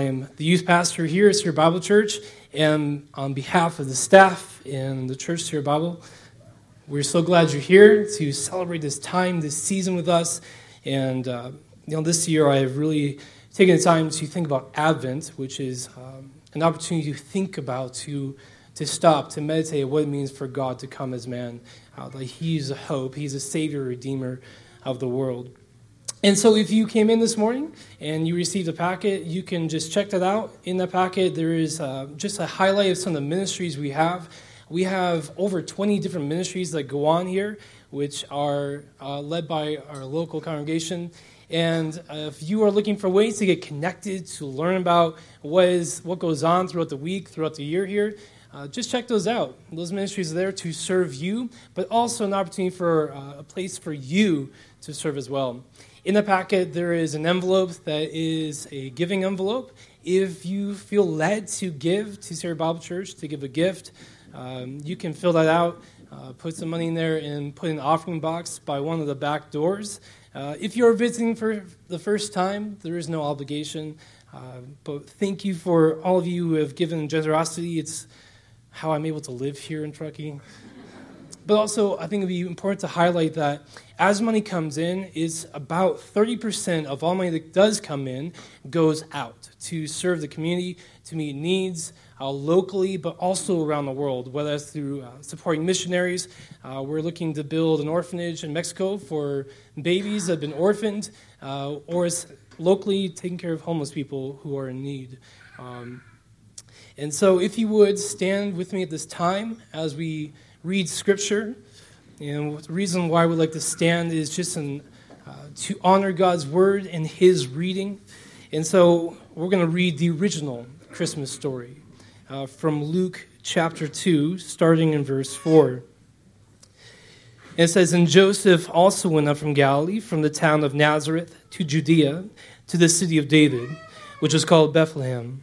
I'm the youth pastor here at Sierra Bible Church, and on behalf of the staff and the church Sierra Bible, we're so glad you're here to celebrate this time, this season with us. And uh, you know, this year I have really taken the time to think about Advent, which is um, an opportunity to think about, to to stop, to meditate what it means for God to come as man. Uh, that He's a hope, He's a Savior, Redeemer of the world. And so, if you came in this morning and you received a packet, you can just check that out. In that packet, there is uh, just a highlight of some of the ministries we have. We have over 20 different ministries that go on here, which are uh, led by our local congregation. And uh, if you are looking for ways to get connected, to learn about what, is, what goes on throughout the week, throughout the year here, uh, just check those out. Those ministries are there to serve you, but also an opportunity for uh, a place for you to serve as well. In the packet, there is an envelope that is a giving envelope. If you feel led to give to Sierra Bible Church, to give a gift, um, you can fill that out, uh, put some money in there, and put an offering box by one of the back doors. Uh, if you're visiting for the first time, there is no obligation. Uh, but thank you for all of you who have given generosity. It's how I'm able to live here in Truckee. But also, I think it'd be important to highlight that as money comes in, is about 30% of all money that does come in goes out to serve the community, to meet needs uh, locally, but also around the world, whether that's through uh, supporting missionaries. Uh, we're looking to build an orphanage in Mexico for babies that have been orphaned, uh, or as locally taking care of homeless people who are in need. Um, and so, if you would stand with me at this time as we read Scripture. And the reason why we like to stand is just an, uh, to honor God's word and his reading. And so we're going to read the original Christmas story uh, from Luke chapter 2, starting in verse 4. it says, And Joseph also went up from Galilee, from the town of Nazareth to Judea, to the city of David, which was called Bethlehem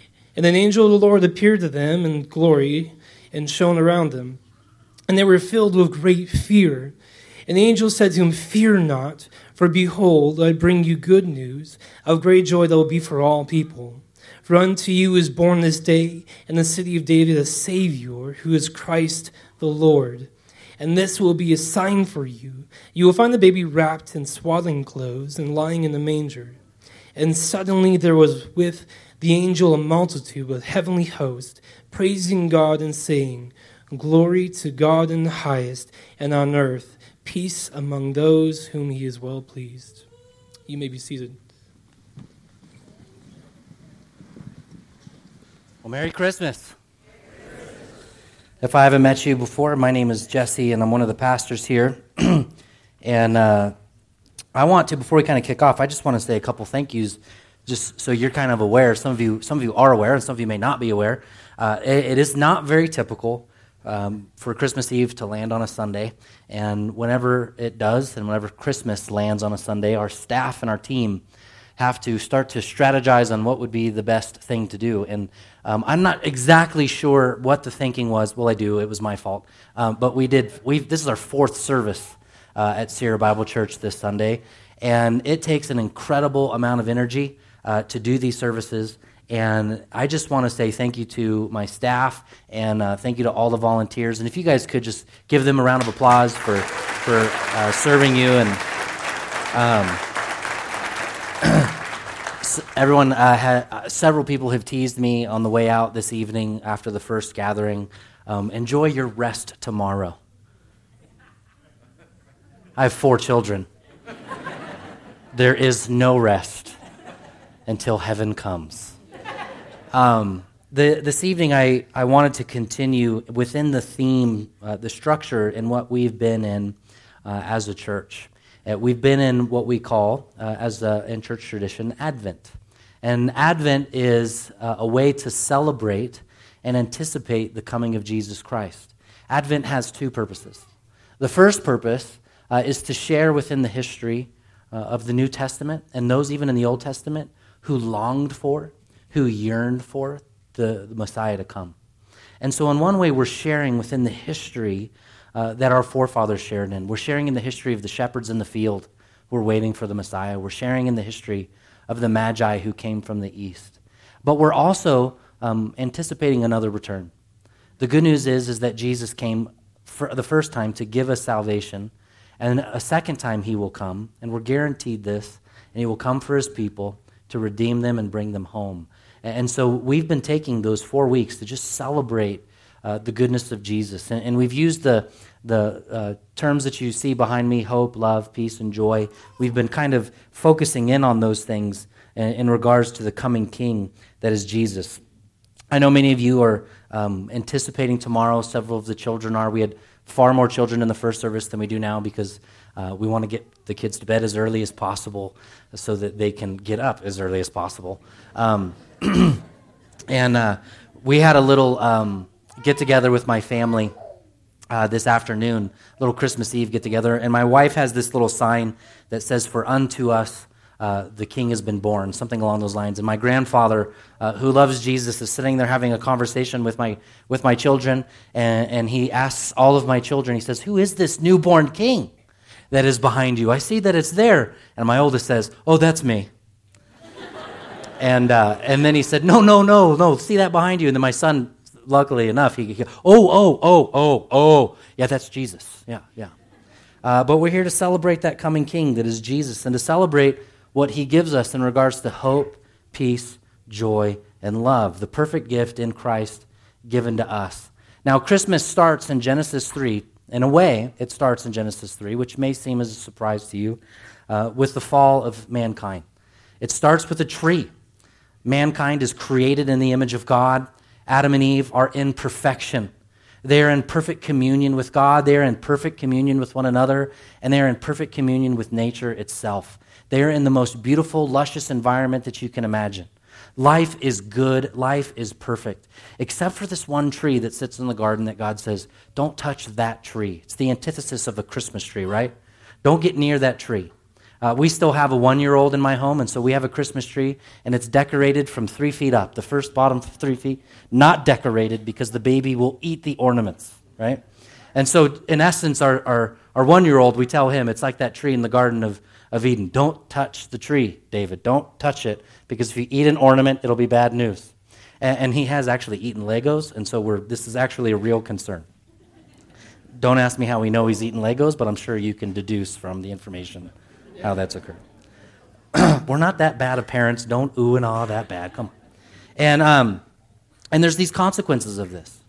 And an angel of the Lord appeared to them in glory and shone around them. And they were filled with great fear. And the angel said to him, Fear not, for behold, I bring you good news of great joy that will be for all people. For unto you is born this day in the city of David a Savior, who is Christ the Lord. And this will be a sign for you. You will find the baby wrapped in swaddling clothes and lying in the manger. And suddenly there was with the angel a multitude with heavenly host, praising God and saying, Glory to God in the highest, and on earth peace among those whom he is well pleased. You may be seated. Well, Merry Christmas. If I haven't met you before, my name is Jesse, and I'm one of the pastors here. and uh, I want to, before we kind of kick off, I just want to say a couple thank yous just so you're kind of aware. Some of you, some of you are aware, and some of you may not be aware. Uh, it, it is not very typical um, for Christmas Eve to land on a Sunday, and whenever it does, and whenever Christmas lands on a Sunday, our staff and our team have to start to strategize on what would be the best thing to do. And um, I'm not exactly sure what the thinking was. Well, I do. It was my fault. Um, but we did. We this is our fourth service uh, at Sierra Bible Church this Sunday, and it takes an incredible amount of energy uh, to do these services. And I just want to say thank you to my staff and uh, thank you to all the volunteers. And if you guys could just give them a round of applause for, for uh, serving you. And um, everyone, uh, had, uh, several people have teased me on the way out this evening after the first gathering. Um, enjoy your rest tomorrow. I have four children. There is no rest until heaven comes. Um, the, this evening, I, I wanted to continue within the theme, uh, the structure, and what we've been in uh, as a church. Uh, we've been in what we call, uh, as a, in church tradition, Advent. And Advent is uh, a way to celebrate and anticipate the coming of Jesus Christ. Advent has two purposes. The first purpose uh, is to share within the history of the New Testament and those even in the Old Testament who longed for, who yearned for the, the Messiah to come. And so, in one way, we're sharing within the history uh, that our forefathers shared in. We're sharing in the history of the shepherds in the field who were waiting for the Messiah. We're sharing in the history of the Magi who came from the east. But we're also um, anticipating another return. The good news is, is that Jesus came for the first time to give us salvation, and a second time he will come, and we're guaranteed this, and he will come for his people to redeem them and bring them home. And so we've been taking those four weeks to just celebrate uh, the goodness of Jesus. And, and we've used the, the uh, terms that you see behind me hope, love, peace, and joy. We've been kind of focusing in on those things in, in regards to the coming King that is Jesus. I know many of you are um, anticipating tomorrow. Several of the children are. We had far more children in the first service than we do now because uh, we want to get the kids to bed as early as possible so that they can get up as early as possible. Um, and uh, we had a little um, get together with my family uh, this afternoon, little Christmas Eve get together, and my wife has this little sign that says, For unto us uh, the king has been born, something along those lines. And my grandfather, uh, who loves Jesus, is sitting there having a conversation with my, with my children, and, and he asks all of my children, he says, Who is this newborn king that is behind you? I see that it's there. And my oldest says, Oh, that's me. and, uh, and then he said, No, no, no, no, see that behind you. And then my son luckily enough, he, he oh, oh, oh, oh, oh, yeah, that's Jesus. Yeah, yeah. Uh, but we're here to celebrate that coming King that is Jesus and to celebrate what he gives us in regards to hope, peace, joy, and love, the perfect gift in Christ given to us. Now, Christmas starts in Genesis 3. In a way, it starts in Genesis 3, which may seem as a surprise to you, uh, with the fall of mankind. It starts with a tree. Mankind is created in the image of God. Adam and Eve are in perfection. They are in perfect communion with God. They are in perfect communion with one another. And they are in perfect communion with nature itself. They are in the most beautiful, luscious environment that you can imagine. Life is good. Life is perfect. Except for this one tree that sits in the garden that God says, don't touch that tree. It's the antithesis of a Christmas tree, right? Don't get near that tree. Uh, we still have a one year old in my home, and so we have a Christmas tree, and it's decorated from three feet up. The first bottom three feet, not decorated because the baby will eat the ornaments, right? And so, in essence, our, our, our one year old, we tell him it's like that tree in the Garden of, of Eden. Don't touch the tree, David. Don't touch it, because if you eat an ornament, it'll be bad news. And, and he has actually eaten Legos, and so we're, this is actually a real concern. Don't ask me how we know he's eaten Legos, but I'm sure you can deduce from the information how that's occurred. We're not that bad of parents. Don't ooh and ah that bad. Come on. And, um, and there's these consequences of this.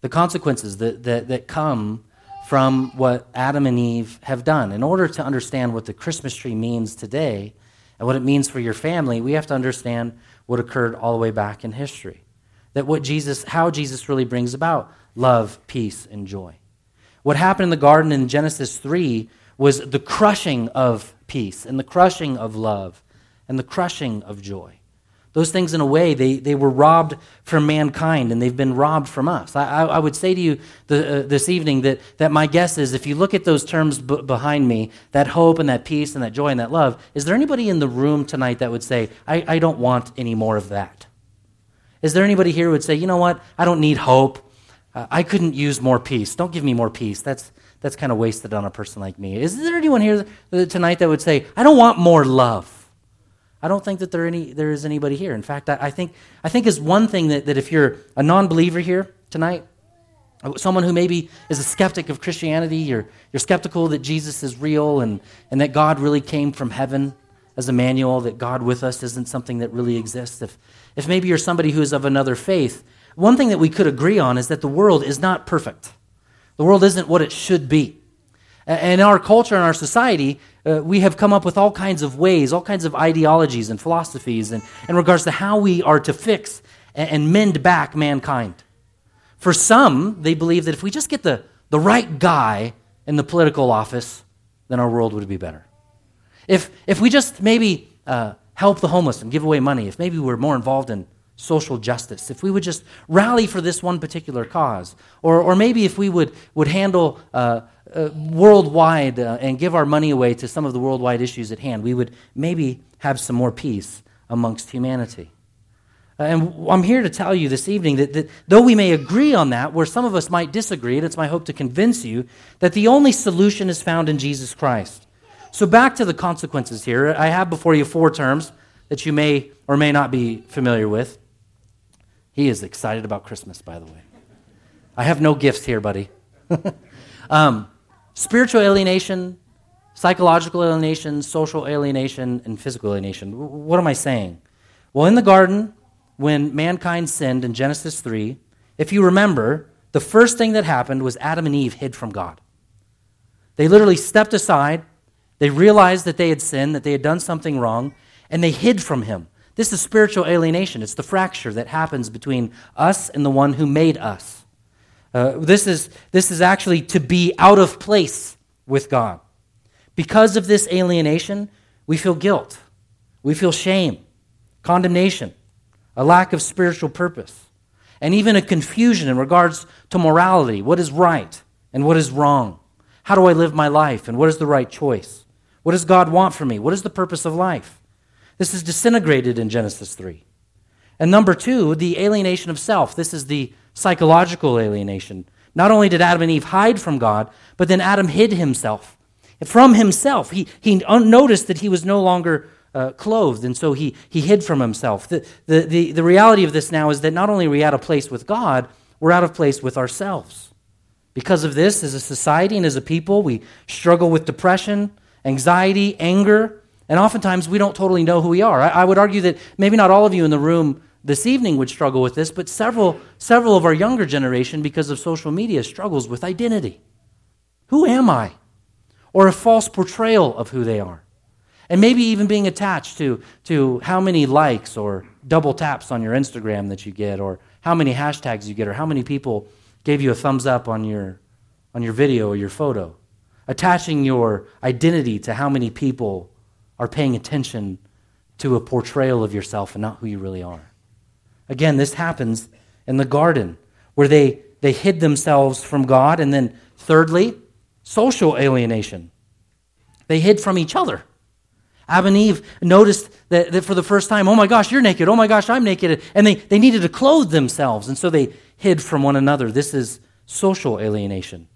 The consequences that, that, that come from what Adam and Eve have done. In order to understand what the Christmas tree means today and what it means for your family, we have to understand what occurred all the way back in history. That what Jesus, how Jesus really brings about love, peace, and joy. What happened in the garden in Genesis 3 was the crushing of peace and the crushing of love and the crushing of joy. Those things, in a way, they, they were robbed from mankind and they've been robbed from us. I, I, would say to you the, uh, this evening that, that my guess is if you look at those terms b- behind me, that hope and that peace and that joy and that love, is there anybody in the room tonight that would say, I, I don't want any more of that? Is there anybody here who would say, you know what, I don't need hope? Uh, I couldn't use more peace. Don't give me more peace. That's, that's kind of wasted on a person like me. Is there anyone here tonight that would say, I don't want more love? I don't think that there, any, there is anybody here. In fact, I, I think, I think is one thing that, that if you're a non believer here tonight, someone who maybe is a skeptic of Christianity, you're, you're skeptical that Jesus is real and, and that God really came from heaven as Emmanuel, that God with us isn't something that really exists. If, if maybe you're somebody who is of another faith, one thing that we could agree on is that the world is not perfect. The world isn't what it should be. And our culture and our society, uh, we have come up with all kinds of ways, all kinds of ideologies and philosophies in, in regards to how we are to fix and, and mend back mankind. For some, they believe that if we just get the, the right guy in the political office, then our world would be better. If, if we just maybe uh, help the homeless and give away money, if maybe we're more involved in social justice, if we would just rally for this one particular cause, or, or maybe if we would, would handle uh, uh, worldwide uh, and give our money away to some of the worldwide issues at hand, we would maybe have some more peace amongst humanity. Uh, and I'm here to tell you this evening that, that though we may agree on that, where some of us might disagree, and it's my hope to convince you that the only solution is found in Jesus Christ. So, back to the consequences here. I have before you four terms that you may or may not be familiar with. He is excited about Christmas, by the way. I have no gifts here, buddy. um, spiritual alienation, psychological alienation, social alienation, and physical alienation. What am I saying? Well, in the garden, when mankind sinned in Genesis 3, if you remember, the first thing that happened was Adam and Eve hid from God. They literally stepped aside. They realized that they had sinned, that they had done something wrong, and they hid from him. This is spiritual alienation. It's the fracture that happens between us and the one who made us. Uh, this, is, this is actually to be out of place with God. Because of this alienation, we feel guilt, we feel shame, condemnation, a lack of spiritual purpose, and even a confusion in regards to morality what is right and what is wrong. How do I live my life and what is the right choice? What does God want for me? What is the purpose of life? This is disintegrated in Genesis 3. And number two, the alienation of self. This is the psychological alienation. Not only did Adam and Eve hide from God, but then Adam hid himself. From himself, he, he noticed that he was no longer uh, clothed, and so he, he hid from himself. The, the, the, the reality of this now is that not only are we out of place with God, we're out of place with ourselves. Because of this, as a society and as a people, we struggle with depression, anxiety, anger, and oftentimes we don't totally know who we are. I, I would argue that maybe not all of you in the room this evening would struggle with this, but several, several of our younger generation, because of social media, struggles with identity. Who am I? Or a false portrayal of who they are. And maybe even being attached to, to how many likes or double taps on your Instagram that you get, or how many hashtags you get, or how many people gave you a thumbs up on your, on your video or your photo. Attaching your identity to how many people are paying attention to a portrayal of yourself and not who you really are. Again, this happens in the garden where they, they hid themselves from God. And then, thirdly, social alienation. They hid from each other. Adam and Eve noticed that, that, for the first time, oh my gosh, you're naked. Oh my gosh, I'm naked. And they, they needed to clothe themselves. And so they hid from one another. This is social alienation,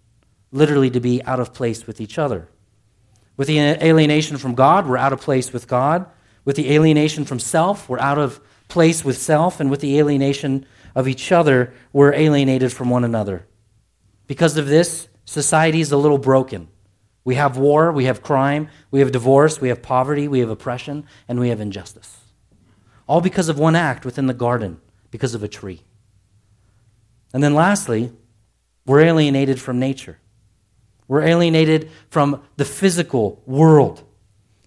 literally to be out of place with each other. With the alienation from God, we're out of place with God. With the alienation from self, we're out of place with self. And with the alienation of each other, we're alienated from one another. Because of this, society is a little broken. We have war, we have crime, we have divorce, we have poverty, we have oppression, and we have injustice. All because of one act within the garden, because of a tree. And then lastly, we're alienated from nature. We're alienated from the physical world.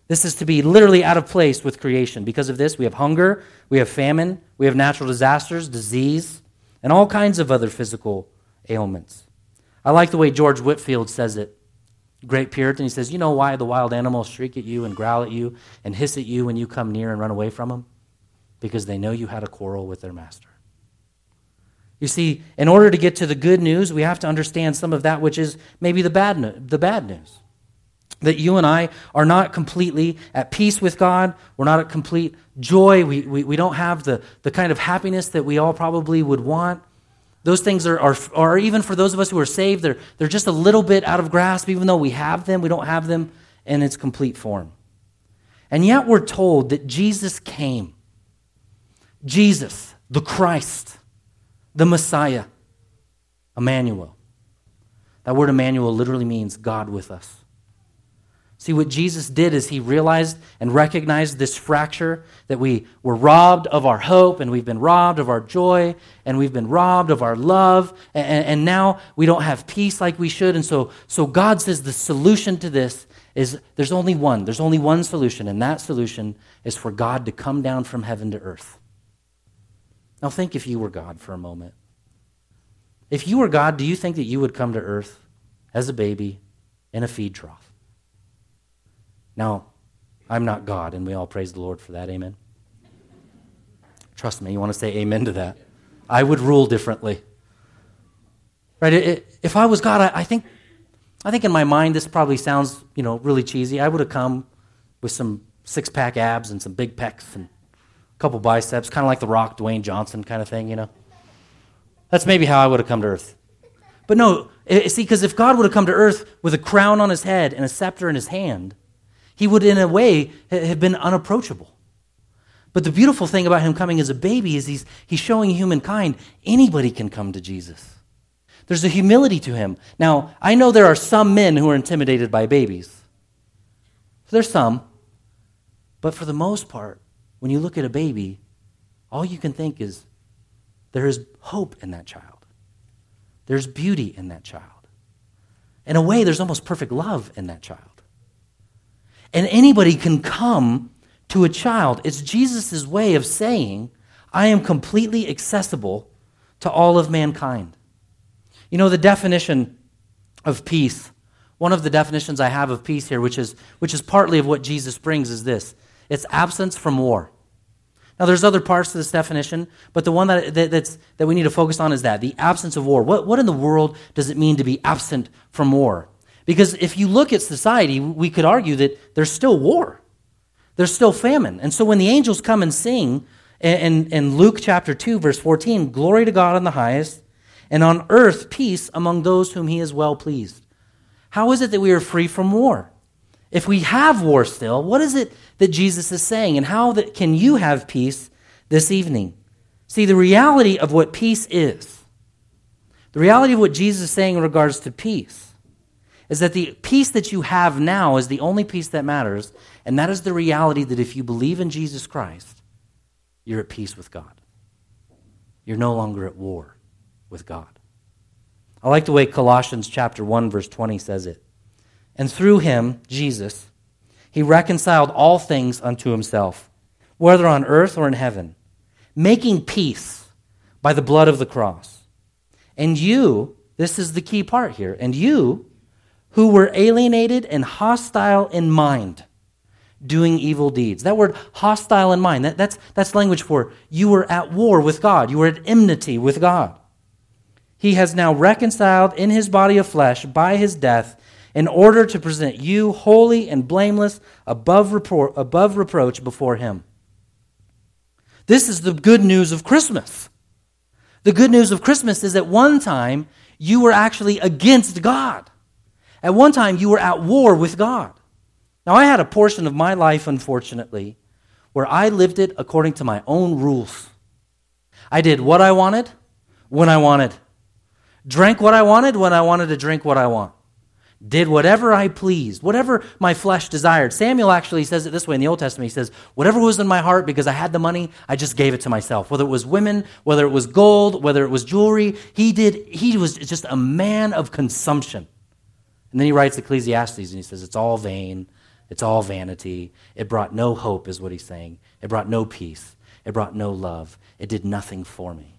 This is to be literally out of place with creation. Because of this, we have hunger, we have famine, we have natural disasters, disease, and all kinds of other physical ailments. I like the way George Whitefield says it great Puritan. He says, You know why the wild animals shriek at you and growl at you and hiss at you when you come near and run away from them? Because they know you had a quarrel with their master. You see, in order to get to the good news, we have to understand some of that which is maybe the bad, no- the bad news. That you and I are not completely at peace with God. We're not at complete joy. We, we, we don't have the, the kind of happiness that we all probably would want. Those things are, are, are, even for those of us who are saved, they're, they're just a little bit out of grasp. Even though we have them, we don't have them in its complete form. And yet we're told that Jesus came. Jesus, the Christ, the Messiah, Emmanuel. That word Emmanuel literally means God with us. See, what Jesus did is he realized and recognized this fracture that we were robbed of our hope and we've been robbed of our joy and we've been robbed of our love and, and now we don't have peace like we should. And so, so God says the solution to this is there's only one. There's only one solution, and that solution is for God to come down from heaven to earth. Now, think if you were God for a moment. If you were God, do you think that you would come to earth as a baby in a feed trough? Now, I'm not God, and we all praise the Lord for that. Amen. Trust me, you want to say amen to that. I would rule differently. Right? If I was God, I think, I think in my mind this probably sounds, you know, really cheesy. I would have come with some six pack abs and some big pecs and couple biceps, kind of like the Rock, Dwayne Johnson kind of thing, you know. That's maybe how I would have come to earth. But no, eh, see, because if God would have come to earth with a crown on his head and a scepter in his hand, he would, in a way, have been unapproachable. But the beautiful thing about him coming as a baby is he's, he's showing humankind anybody can come to Jesus. There's a humility to him. Now, I know there are some men who are intimidated by babies. There's some. But for the most part, when you look at a baby, all you can think is there is hope in that child. There's beauty in that child. In a way, there's almost perfect love in that child. And anybody can come to a child. It's Jesus' way of saying, I am completely accessible to all of mankind. You know, the definition of peace, one of the definitions I have of peace here, which is, which is partly of what Jesus brings, is this it's absence from war. Now, there's other parts to this definition, but the one that, that, that we need to focus on is that the absence of war. What, what in the world does it mean to be absent from war? Because if you look at society, we could argue that there's still war, there's still famine. And so when the angels come and sing in, in Luke chapter 2, verse 14, glory to God on the highest, and on earth peace among those whom he is well pleased. How is it that we are free from war? If we have war still, what is it that Jesus is saying? And how that, can you have peace this evening? See, the reality of what peace is, the reality of what Jesus is saying in regards to peace, is that the peace that you have now is the only peace that matters. And that is the reality that if you believe in Jesus Christ, you're at peace with God. You're no longer at war with God. I like the way Colossians chapter 1 verse 20 says it. And through him, Jesus, he reconciled all things unto himself, whether on earth or in heaven, making peace by the blood of the cross. And you, this is the key part here, and you who were alienated and hostile in mind, doing evil deeds. That word hostile in mind, that, that's, that's language for you were at war with God, you were at enmity with God. He has now reconciled in his body of flesh by his death in order to present you holy and blameless above, repro- above reproach before him. This is the good news of Christmas. The good news of Christmas is at one time you were actually against God. At one time, you were at war with God. Now, I had a portion of my life, unfortunately, where I lived it according to my own rules. I did what I wanted, when I wanted, drank what I wanted, when I wanted to drink what I want, did whatever I pleased, whatever my flesh desired. Samuel actually says it this way in the Old Testament. He says, Whatever was in my heart, because I had the money, I just gave it to myself. Whether it was women, whether it was gold, whether it was jewelry, he did, he was just a man of consumption. And then he writes Ecclesiastes and he says, It's all vain. It's all vanity. It brought no hope, is what he's saying. It brought no peace. It brought no love. It did nothing for me.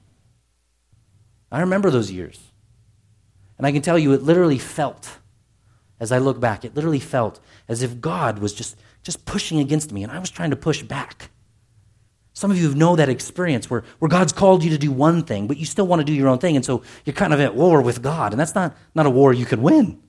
I remember those years. And I can tell you, it literally felt, as I look back, it literally felt as if God was just, just pushing against me and I was trying to push back. Some of you know that experience where, where God's called you to do one thing, but you still want to do your own thing. And so you're kind of at war with God. And that's not, not a war you can win.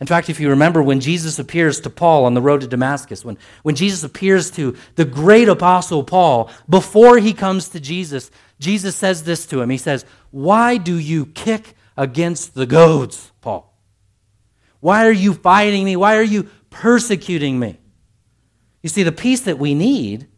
In fact, if you remember when Jesus appears to Paul on the road to Damascus, when, when Jesus appears to the great apostle Paul, before he comes to Jesus, Jesus says this to him. He says, Why do you kick against the goads, Paul? Why are you fighting me? Why are you persecuting me? You see, the peace that we need,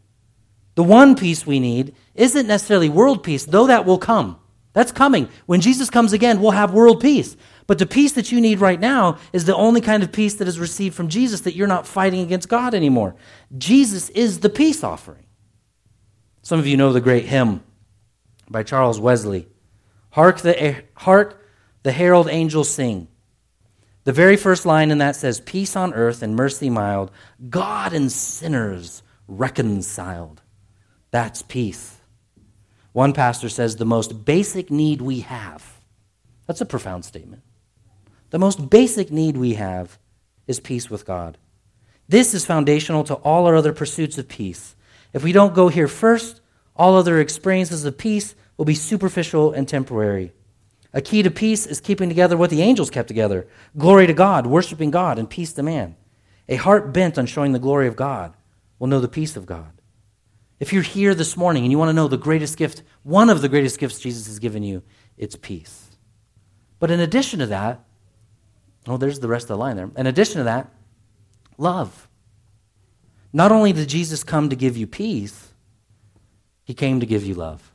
the one peace we need, isn't necessarily world peace, though that will come. That's coming. When Jesus comes again, we'll have world peace. But the peace that you need right now is the only kind of peace that is received from Jesus that you're not fighting against God anymore. Jesus is the peace offering. Some of you know the great hymn by Charles Wesley Hark the, hark the herald angels sing. The very first line in that says, Peace on earth and mercy mild, God and sinners reconciled. That's peace. One pastor says, The most basic need we have. That's a profound statement. The most basic need we have is peace with God. This is foundational to all our other pursuits of peace. If we don't go here first, All other experiences of peace will be superficial and temporary. A key to peace is keeping together what the angels kept together glory to God, worshiping God, and peace to man. A heart bent on showing the glory of God will know the peace of God. If you're here this morning and you want to know the greatest gift, one of the greatest gifts Jesus has given you, it's peace. But in addition to that, oh, there's the rest of the line there. In addition to that, love. Not only did Jesus come to give you peace, he came to give you love.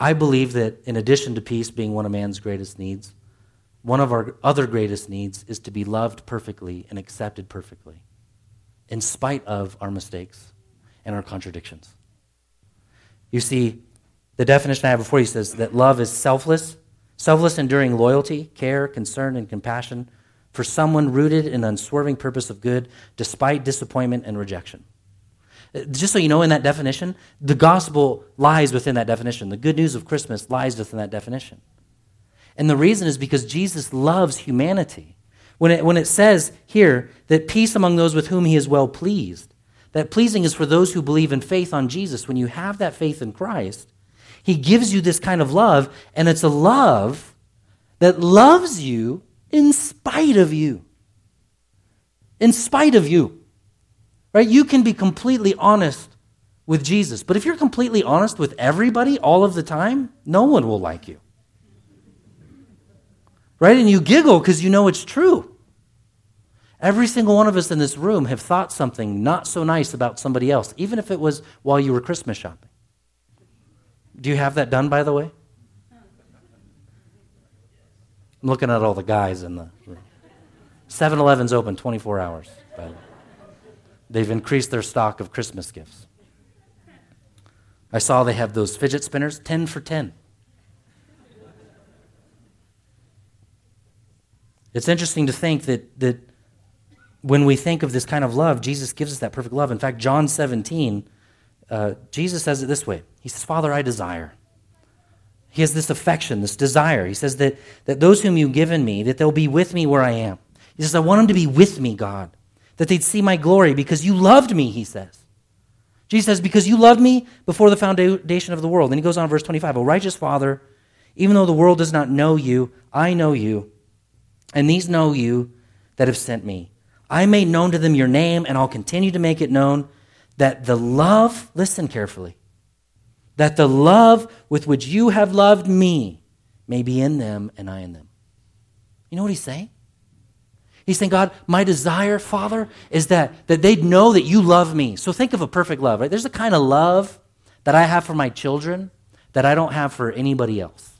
I believe that in addition to peace being one of man's greatest needs, one of our other greatest needs is to be loved perfectly and accepted perfectly, in spite of our mistakes and our contradictions. You see, the definition I have before you says that love is selfless, selfless, enduring loyalty, care, concern, and compassion for someone rooted in unswerving purpose of good despite disappointment and rejection. Just so you know, in that definition, the gospel lies within that definition. The good news of Christmas lies within that definition. And the reason is because Jesus loves humanity. When it, when it says here that peace among those with whom he is well pleased, that pleasing is for those who believe in faith on Jesus. When you have that faith in Christ, he gives you this kind of love, and it's a love that loves you in spite of you. In spite of you. Right? You can be completely honest with Jesus. But if you're completely honest with everybody all of the time, no one will like you. Right? And you giggle because you know it's true. Every single one of us in this room have thought something not so nice about somebody else, even if it was while you were Christmas shopping. Do you have that done, by the way? I'm looking at all the guys in the room. 7 Eleven's open 24 hours. They've increased their stock of Christmas gifts. I saw they have those fidget spinners, 10 for 10. It's interesting to think that, that when we think of this kind of love, Jesus gives us that perfect love. In fact, John 17, uh, Jesus says it this way He says, Father, I desire. He has this affection, this desire. He says that, that those whom you've given me, that they'll be with me where I am. He says, I want them to be with me, God that they'd see my glory because you loved me, he says. Jesus says, Because you loved me before the foundation of the world. And he goes on, verse 25, O righteous Father, even though the world does not know you, I know you, and these know you that have sent me. I made known to them your name, and I'll continue to make it known that the love, listen carefully, that the love with which you have loved me may be in them and I in them. You know what he's saying? He's saying, God, my desire, Father, is that, that they'd know that you love me. So think of a perfect love, right? There's a kind of love that I have for my children that I don't have for anybody else.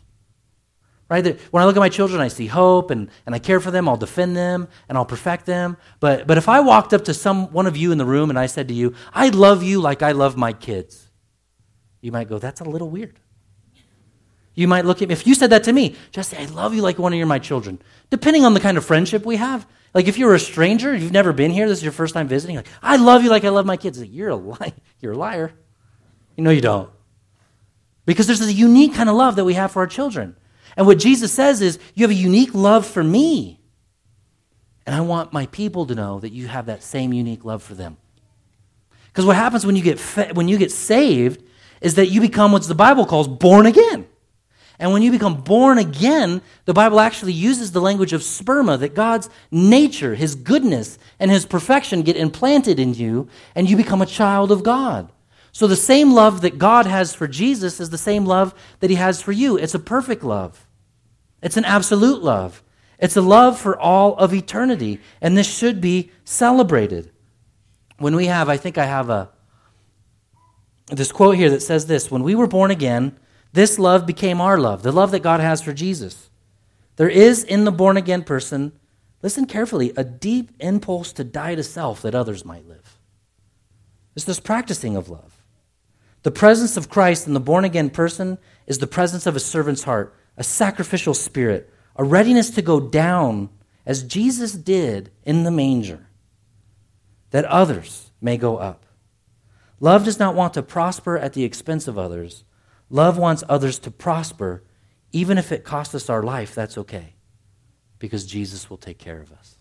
Right? When I look at my children, I see hope and, and I care for them, I'll defend them and I'll perfect them. But, but if I walked up to some one of you in the room and I said to you, I love you like I love my kids, you might go, that's a little weird. You might look at me, if you said that to me, Jesse, I love you like one of your my children. Depending on the kind of friendship we have, like if you're a stranger, you've never been here, this is your first time visiting, like, I love you like I love my kids. Like, you're a li- you're a liar. You know you don't. Because there's a unique kind of love that we have for our children. And what Jesus says is, you have a unique love for me. And I want my people to know that you have that same unique love for them. Because what happens when you get fa- when you get saved is that you become what the Bible calls born again. And when you become born again, the Bible actually uses the language of sperma, that God's nature, His goodness, and His perfection get implanted in you, and you become a child of God. So the same love that God has for Jesus is the same love that He has for you. It's a perfect love, it's an absolute love. It's a love for all of eternity, and this should be celebrated. When we have, I think I have a this quote here that says this when we were born again, this love became our love, the love that God has for Jesus. There is in the born again person, listen carefully, a deep impulse to die to self that others might live. It's this practicing of love. The presence of Christ in the born again person is the presence of a servant's heart, a sacrificial spirit, a readiness to go down as Jesus did in the manger, that others may go up. Love does not want to prosper at the expense of others Love wants others to prosper, even if it costs us our life, that's okay, because Jesus will take care of us.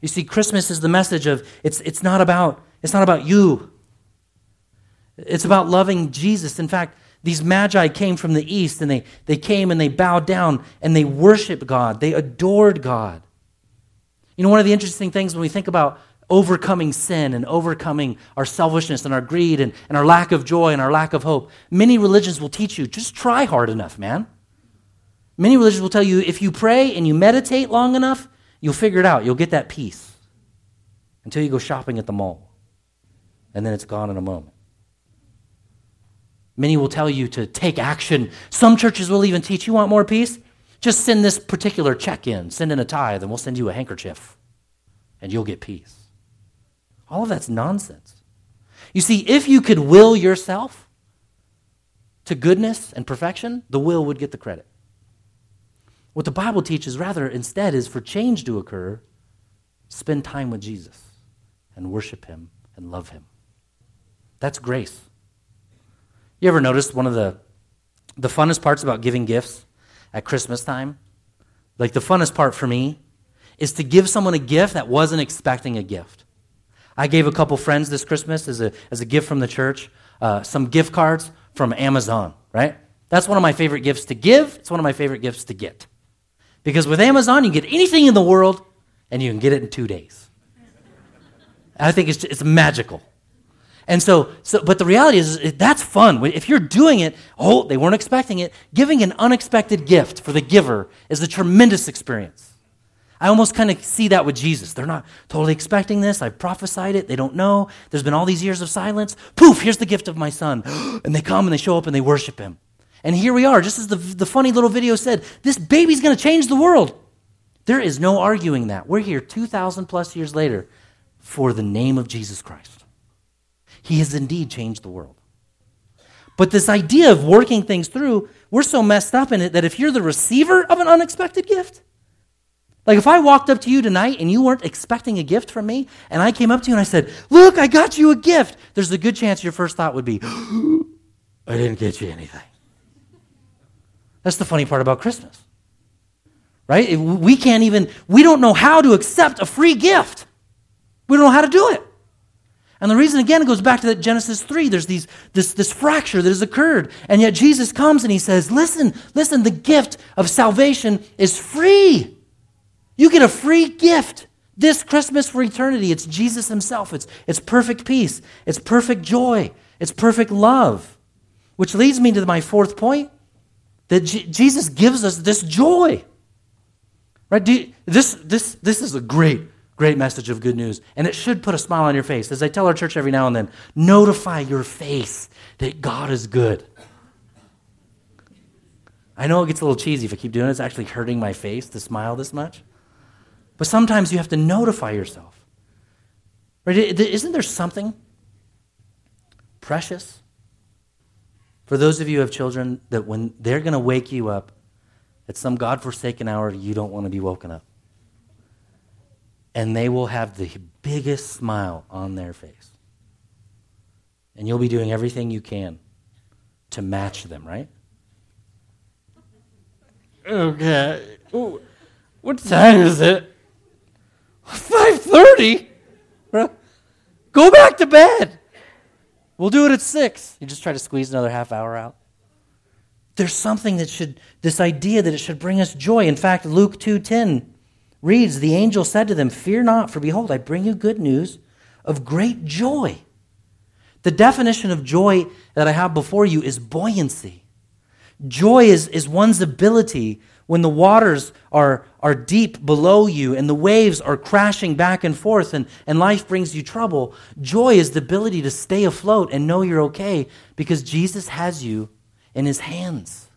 You see, Christmas is the message of it's, it's, not about, it's not about you. It's about loving Jesus. In fact, these magi came from the east and they, they came and they bowed down and they worshiped God. They adored God. You know, one of the interesting things when we think about overcoming sin and overcoming our selfishness and our greed and, and our lack of joy and our lack of hope, many religions will teach you just try hard enough, man. Many religions will tell you if you pray and you meditate long enough, you'll figure it out. You'll get that peace until you go shopping at the mall. And then it's gone in a moment. Many will tell you to take action. Some churches will even teach you want more peace? Just send this particular check in, send in a tithe, and we'll send you a handkerchief, and you'll get peace. All of that's nonsense. You see, if you could will yourself to goodness and perfection, the will would get the credit. What the Bible teaches, rather, instead, is for change to occur, spend time with Jesus and worship Him and love Him. That's grace. You ever noticed one of the, the funnest parts about giving gifts at Christmas time? Like the funnest part for me is to give someone a gift that wasn't expecting a gift. I gave a couple friends this Christmas as a, as a gift from the church uh, some gift cards from Amazon, right? That's one of my favorite gifts to give. It's one of my favorite gifts to get. Because with Amazon, you get anything in the world and you can get it in two days. I think it's, it's magical. And so, so, but the reality is, is, that's fun. If you're doing it, oh, they weren't expecting it. Giving an unexpected gift for the giver is a tremendous experience. I almost kind of see that with Jesus. They're not totally expecting this. I prophesied it. They don't know. There's been all these years of silence. Poof, here's the gift of my son. And they come and they show up and they worship him. And here we are, just as the, the funny little video said, this baby's going to change the world. There is no arguing that. We're here 2,000 plus years later for the name of Jesus Christ. He has indeed changed the world. But this idea of working things through, we're so messed up in it that if you're the receiver of an unexpected gift, like if I walked up to you tonight and you weren't expecting a gift from me, and I came up to you and I said, Look, I got you a gift, there's a good chance your first thought would be, I didn't get you anything. That's the funny part about Christmas. Right? We can't even, we don't know how to accept a free gift. We don't know how to do it. And the reason, again, it goes back to that Genesis 3. There's these, this, this fracture that has occurred. And yet Jesus comes and he says, Listen, listen, the gift of salvation is free. You get a free gift this Christmas for eternity. It's Jesus himself. It's, it's perfect peace, it's perfect joy, it's perfect love. Which leads me to my fourth point that Jesus gives us this joy. Right? You, this, this, this is a great Great message of good news. And it should put a smile on your face. As I tell our church every now and then, notify your face that God is good. I know it gets a little cheesy if I keep doing it. It's actually hurting my face to smile this much. But sometimes you have to notify yourself. Right? Isn't there something precious for those of you who have children that when they're going to wake you up at some God-forsaken hour, you don't want to be woken up? and they will have the biggest smile on their face. And you'll be doing everything you can to match them, right? Okay. Ooh, what time is it? 5:30. Go back to bed. We'll do it at 6. You just try to squeeze another half hour out. There's something that should this idea that it should bring us joy. In fact, Luke 2:10 reads, The angel said to them, Fear not, for behold, I bring you good news of great joy. The definition of joy that I have before you is buoyancy. Joy is, is one's ability when the waters are, are deep below you and the waves are crashing back and forth and, and life brings you trouble. Joy is the ability to stay afloat and know you're okay because Jesus has you in his hands.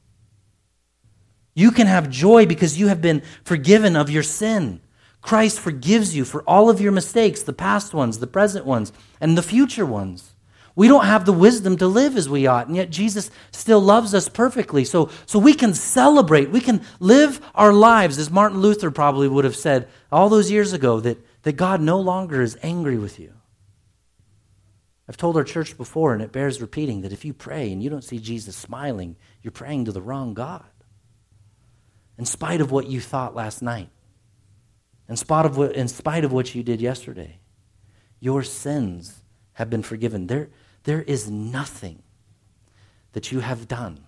You can have joy because you have been forgiven of your sin. Christ forgives you for all of your mistakes, the past ones, the present ones, and the future ones. We don't have the wisdom to live as we ought, and yet Jesus still loves us perfectly. So, so we can celebrate, we can live our lives, as Martin Luther probably would have said all those years ago, that, that God no longer is angry with you. I've told our church before, and it bears repeating, that if you pray and you don't see Jesus smiling, you're praying to the wrong God in spite of what you thought last night, in spite of what, in spite of what you did yesterday. Your sins have been forgiven. There, There is nothing that you have done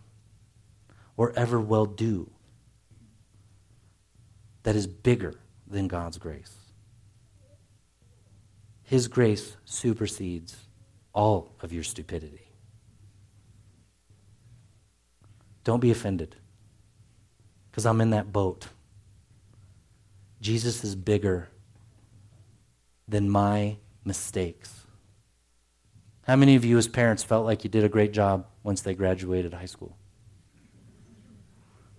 or ever will do that is bigger than God's grace. His grace supersedes all of your stupidity. Don't be offended because I'm in that boat. Jesus is bigger than my mistakes. How many of you, as parents, felt like you did a great job once they graduated high school?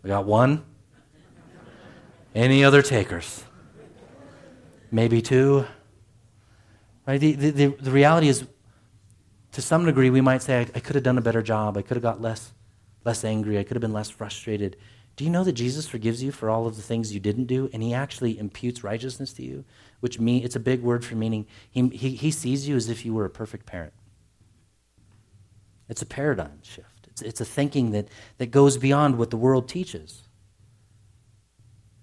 We got one? Any other takers? Maybe two? Right? The, the, the, reality is, to some degree, we might say, I, I could have done a better job. I could have got less, less angry. I could have been less frustrated. Do you know that Jesus forgives you for all of the things you didn't do, and He actually imputes righteousness to you? Which mean it's a big word for meaning he, he, he sees you as if you were a perfect parent. It's a paradigm shift. It's, it's a thinking that, that goes beyond what the world teaches.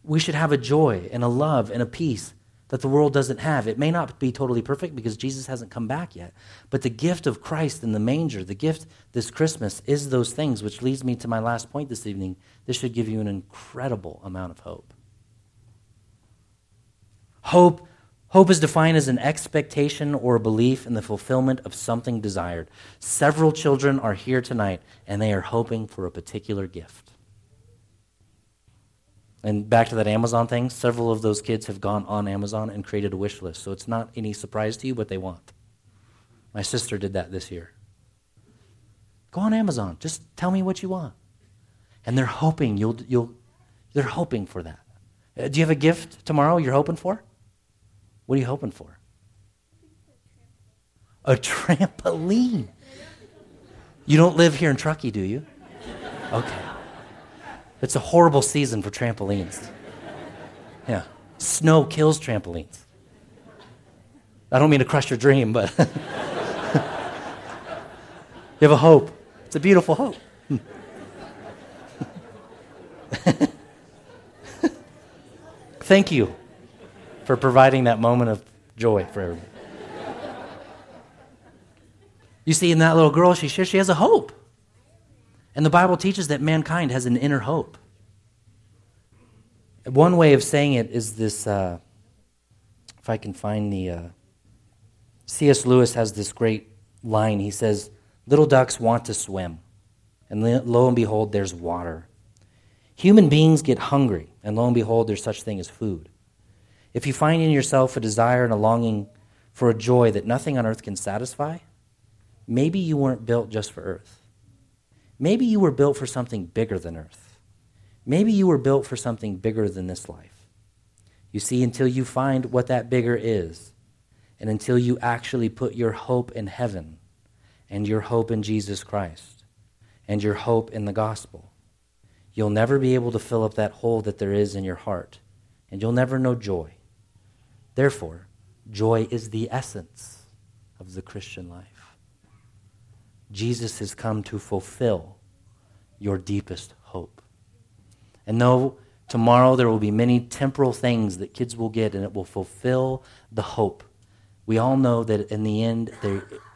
We should have a joy and a love and a peace that the world doesn't have. It may not be totally perfect because Jesus hasn't come back yet. But the gift of Christ in the manger, the gift this Christmas, is those things, which leads me to my last point this evening. This should give you an incredible amount of hope. Hope, hope is defined as an expectation or a belief in the fulfillment of something desired. Several children are here tonight, and they are hoping for a particular gift. And back to that Amazon thing, several of those kids have gone on Amazon and created a wish list. So it's not any surprise to you what they want. My sister did that this year. Go on Amazon. Just tell me what you want. And they're hoping you'll, you'll they're hoping for that. Uh, do you have a gift tomorrow you're hoping for? What are you hoping for? A trampoline. You don't live here in Truckee, do you? Okay. It's a horrible season for trampolines. Yeah. Snow kills trampolines. I don't mean to crush your dream, but you have a hope. It's a beautiful hope. Thank you for providing that moment of joy for everyone. You see, in that little girl, she she has a hope. And the Bible teaches that mankind has an inner hope. One way of saying it is this uh, if I can find the. Uh, C.S. Lewis has this great line. He says, Little ducks want to swim, and lo and behold, there's water. Human beings get hungry, and lo and behold, there's such thing as food. If you find in yourself a desire and a longing for a joy that nothing on earth can satisfy, maybe you weren't built just for earth. Maybe you were built for something bigger than earth. Maybe you were built for something bigger than this life. You see, until you find what that bigger is, and until you actually put your hope in heaven, and your hope in Jesus Christ, and your hope in the gospel, you'll never be able to fill up that hole that there is in your heart, and you'll never know joy. Therefore, joy is the essence of the Christian life. Jesus has come to fulfill your deepest hope. And though tomorrow there will be many temporal things that kids will get and it will fulfill the hope, we all know that in the end,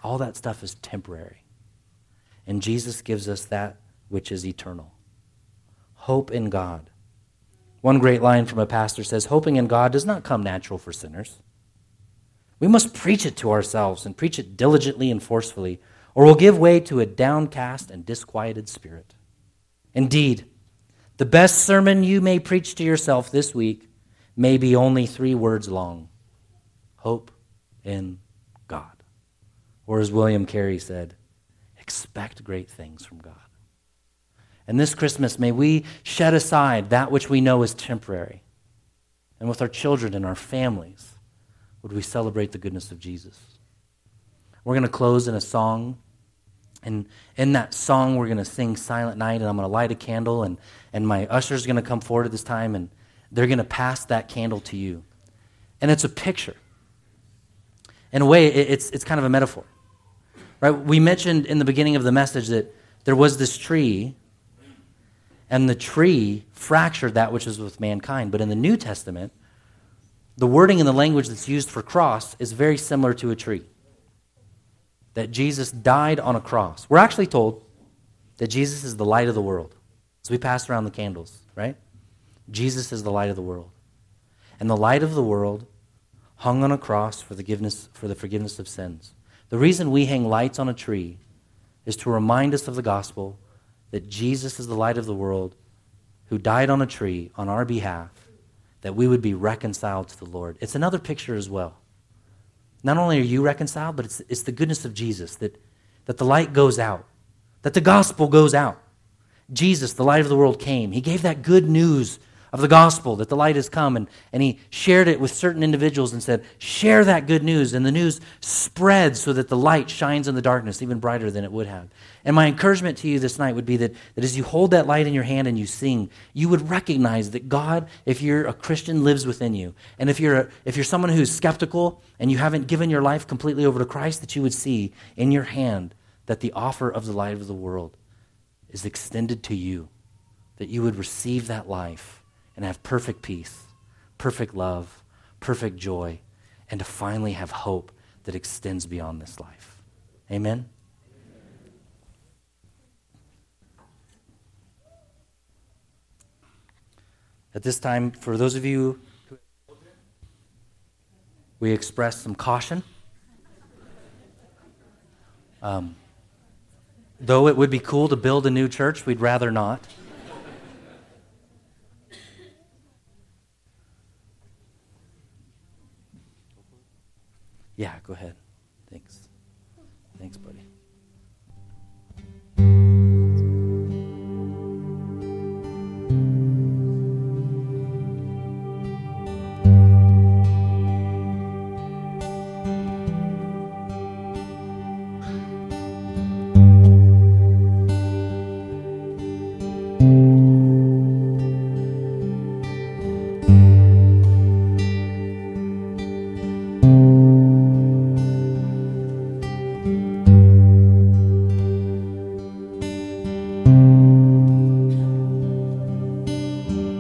all that stuff is temporary. And Jesus gives us that which is eternal hope in God. One great line from a pastor says, Hoping in God does not come natural for sinners. We must preach it to ourselves and preach it diligently and forcefully or we'll give way to a downcast and disquieted spirit. Indeed, the best sermon you may preach to yourself this week may be only three words long hope in God. Or as William Carey said, expect great things from God. And this Christmas, may we shed aside that which we know is temporary. And with our children and our families, would we celebrate the goodness of Jesus? We're going to close in a song. And in that song, we're going to sing Silent Night, and I'm going to light a candle, and, and my usher's going to come forward at this time, and they're going to pass that candle to you. And it's a picture. In a way, it's, it's kind of a metaphor. Right? We mentioned in the beginning of the message that there was this tree, and the tree fractured that which was with mankind. But in the New Testament, the wording and the language that's used for cross is very similar to a tree. that Jesus died on a cross. We're actually told that Jesus is the light of the world. So we pass around the candles, right? Jesus is the light of the world. And the light of the world hung on a cross for forgiveness, for the forgiveness of sins. The reason we hang lights on a tree is to remind us of the gospel that Jesus is the light of the world who died on a tree on our behalf, that we would be reconciled to the Lord. It's another picture as well. Not only are you reconciled, but it's, it's the goodness of Jesus that, that the light goes out, that the gospel goes out. Jesus, the light of the world, came. He gave that good news of the gospel that the light has come, and, and he shared it with certain individuals and said, Share that good news. And the news spreads so that the light shines in the darkness even brighter than it would have. And my encouragement to you this night would be that, that as you hold that light in your hand and you sing, you would recognize that God, if you're a Christian, lives within you. And if you're, a, if you're someone who's skeptical and you haven't given your life completely over to Christ, that you would see in your hand that the offer of the light of the world is extended to you, that you would receive that life and have perfect peace, perfect love, perfect joy, and to finally have hope that extends beyond this life. Amen? At this time, for those of you who we express some caution. Um, though it would be cool to build a new church, we'd rather not. Yeah, go ahead.